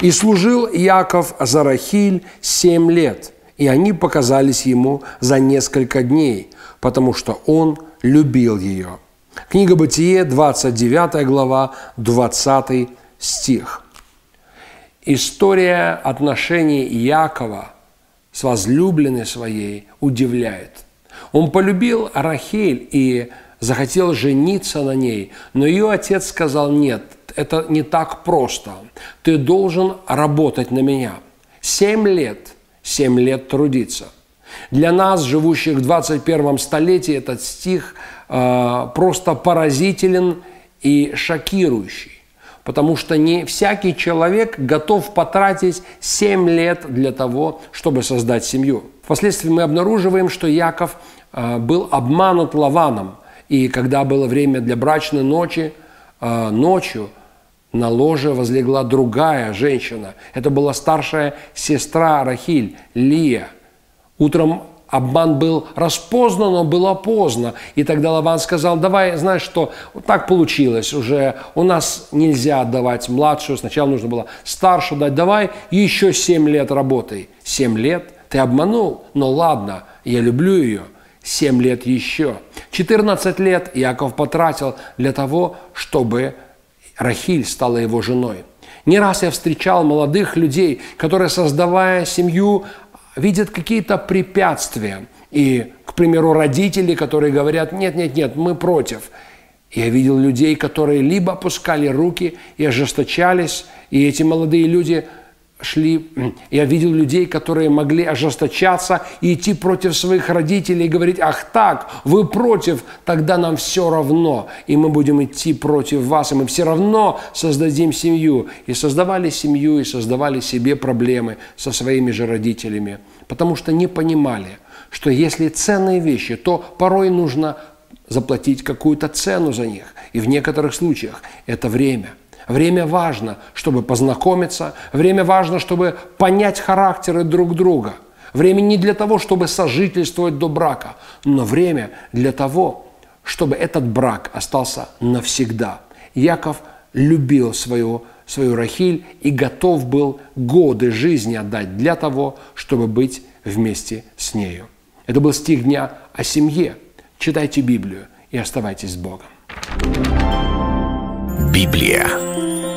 И служил Яков за Рахиль семь лет, и они показались ему за несколько дней, потому что он любил ее. Книга Бытие, 29 глава, 20 стих. История отношений Якова с возлюбленной своей удивляет. Он полюбил Рахиль и захотел жениться на ней, но ее отец сказал нет – это не так просто. Ты должен работать на меня. Семь лет, семь лет трудиться. Для нас, живущих в 21 столетии, этот стих э, просто поразителен и шокирующий. Потому что не всякий человек готов потратить 7 лет для того, чтобы создать семью. Впоследствии мы обнаруживаем, что Яков э, был обманут Лаваном. И когда было время для брачной ночи, э, ночью на ложе возлегла другая женщина. Это была старшая сестра Рахиль, Лия. Утром обман был распознан, но было поздно. И тогда Лаван сказал, давай, знаешь что, вот так получилось уже, у нас нельзя отдавать младшую, сначала нужно было старшую дать, давай еще семь лет работай. Семь лет? Ты обманул? Ну ладно, я люблю ее. Семь лет еще. 14 лет Яков потратил для того, чтобы Рахиль стала его женой. Не раз я встречал молодых людей, которые, создавая семью, видят какие-то препятствия. И, к примеру, родители, которые говорят, нет, нет, нет, мы против. Я видел людей, которые либо опускали руки и ожесточались, и эти молодые люди – шли, я видел людей, которые могли ожесточаться и идти против своих родителей и говорить, ах так, вы против, тогда нам все равно, и мы будем идти против вас, и мы все равно создадим семью. И создавали семью, и создавали себе проблемы со своими же родителями, потому что не понимали, что если ценные вещи, то порой нужно заплатить какую-то цену за них. И в некоторых случаях это время – Время важно, чтобы познакомиться. Время важно, чтобы понять характеры друг друга. Время не для того, чтобы сожительствовать до брака, но время для того, чтобы этот брак остался навсегда. Яков любил свою, свою Рахиль и готов был годы жизни отдать для того, чтобы быть вместе с нею. Это был стих дня о семье. Читайте Библию и оставайтесь с Богом. Библия.